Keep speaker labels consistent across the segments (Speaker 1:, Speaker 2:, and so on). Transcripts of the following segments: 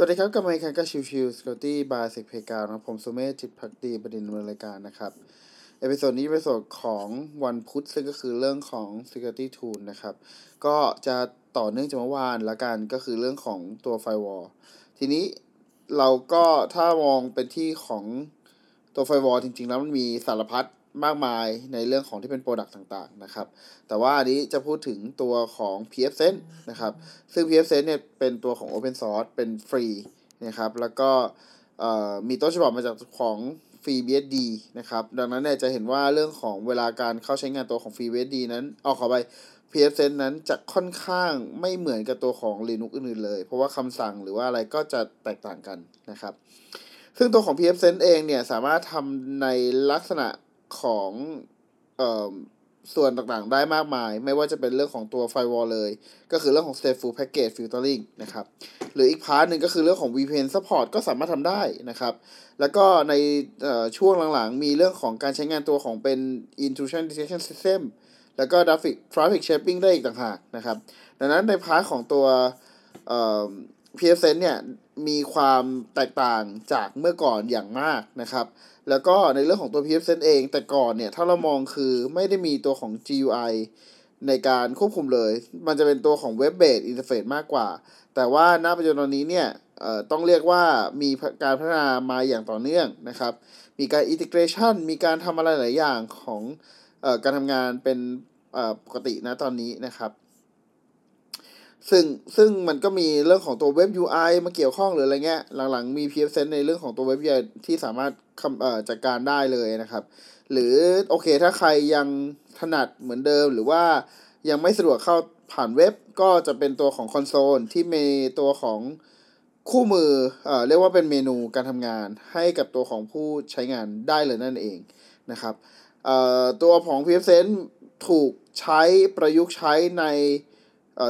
Speaker 1: สวัสดีครับกับรายการ Chill Chill Security by SecPlayground นะผมสุเมธจิตภักดีบดินทร์ดำเนินรายการนะครับ episode นี้เป็น episode ของวันพุธซึ่งก็คือเรื่องของ Security Tool นะครับ ก็จะต่อเนื่องจากเมื่อวานละกันก็คือเรื่องของตัว Firewall ทีนี้เราก็ถ้ามองเป็นที่ของตัว Firewall จริง ๆ แล้วมันมีสารพัด มากมายในเรื่องของที่เป็น product ต่างๆนะครับ แต่ว่าอันนี้จะพูดถึงตัวของ PFSense นะครับ ซึ่ง PFSense เนี่ยเป็นตัวของ Open Source เป็นฟรีนะครับ แล้วก็มีต้นฉบับมาจากของ FreeBSD นะครับ ดังนั้นเนี่ยจะเห็นว่าเรื่องของเวลาการเข้าใช้งานตัวของ FreeBSD นั้นเอาขอไป PFSense นั้นจะค่อนข้างไม่เหมือนกับตัวของ Linux อื่นๆเลย เพราะว่าคำสั่งหรือว่าอะไรก็จะแตกต่างกันนะครับ ซึ่งตัวของ PFSense เองเนี่ยสามารถทำในลักษณะ ของเอ่อส่วนต่างๆได้มากมาย ไม่ว่าจะเป็นเรื่องของตัว Firewall เลย ก็คือเรื่องของ Stateful Packet Filtering นะครับ หรืออีก part หนึ่งก็คือเรื่องของ VPN Support ก็สามารถทำได้นะครับ แล้วก็ในช่วงหลังๆ มีเรื่องของการใช้งานตัวของเป็น Intrusion Detection System แล้วก็ Traffic Traffic Shaping ได้อีกต่างหากนะครับ ดังนั้นใน part ของตัว PFSense เนี่ยมีความแตกต่างจากเมื่อก่อนอย่างมากนะครับ แล้วก็ในเรื่องของตัว PFSense เองแต่ก่อนเนี่ยถ้าเรามองคือไม่ได้มีตัวของ GUI ในการควบคุมเลย มันจะเป็นตัวของ Web Based Interface มากกว่า แต่ว่าณปัจจุบันนี้เนี่ยต้องเรียกว่ามีการพัฒนามาอย่างต่อเนื่องนะครับ มีการ integration มีการทำอะไรหลายอย่างของอการทำงานเป็นปกตินะตอนนี้นะครับ ซึ่งซึ่งมันก็มีเรื่องของตัวเว็บ UI มาเกี่ยวข้องหรืออะไรเงี้ย หลังๆมี PFSense ในเรื่องของตัวเว็บ UI ที่สามารถจัดการได้เลยนะครับ หรือโอเคถ้าใครยังถนัดเหมือนเดิม หรือว่ายังไม่สะดวกเข้าผ่านเว็บก็จะเป็นตัวของคอนโซลที่มีตัวของคู่มือเอ่อเรียกว่าเป็นเมนูการทำงานให้กับตัวของผู้ใช้งานได้เลยนั่นเองนะครับเอ่อตัวของ PFSense ถูกใช้ประยุกต์ใช้ใน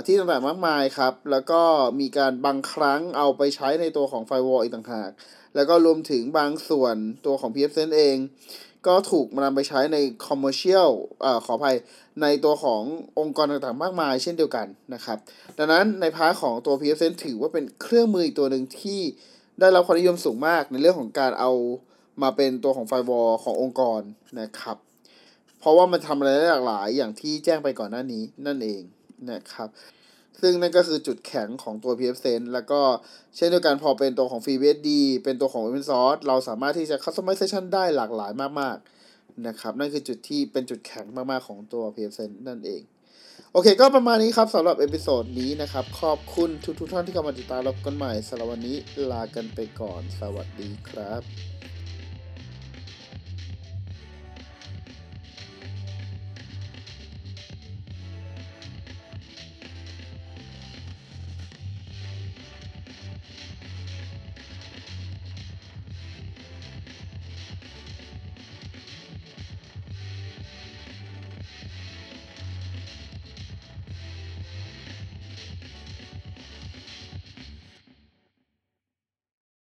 Speaker 1: ที่ต่างๆมากมายครับ แล้วก็มีการบางครั้งเอาไปใช้ในตัวของ Firewall อีกต่างหาก แล้วก็รวมถึงบางส่วนตัวของ PFSense เอง ก็ถูกนำไปใช้ใน Commercial อขออภัยในตัวขององค์กรต่างๆมากมาย เช่นเดียวกันนะครับ ดังนั้นใน part ของตัว PFSense ถือว่าเป็นเครื่องมืออีกตัวหนึ่งที่ได้รับความนิยมสูงมากในเรื่องของการเอามาเป็นตัวของ Firewall ขององค์กรนะครับ เพราะว่ามันทำอะไรได้หลากหลายอย่างที่แจ้งไปก่อนหน้านี้นั่นเอง นะครับ ซึ่งนั่นก็คือจุดแข็งของตัว PFSense แล้วก็เช่นเดียวกันพอเป็นตัวของ FreeBSD เป็นตัวของ Open Source เราสามารถที่จะ Customization ได้หลากหลายมากๆนะครับ นั่นคือจุดที่เป็นจุดแข็งมากๆของตัว PFSense นั่นเอง โอเค ก็ประมาณนี้ครับสำหรับ episode นี้นะครับ ขอบคุณทุกๆท่านที่เข้ามาติดตามพบกันใหม่สำหรับวันนี้ลากันไปก่อน สวัสดีครับ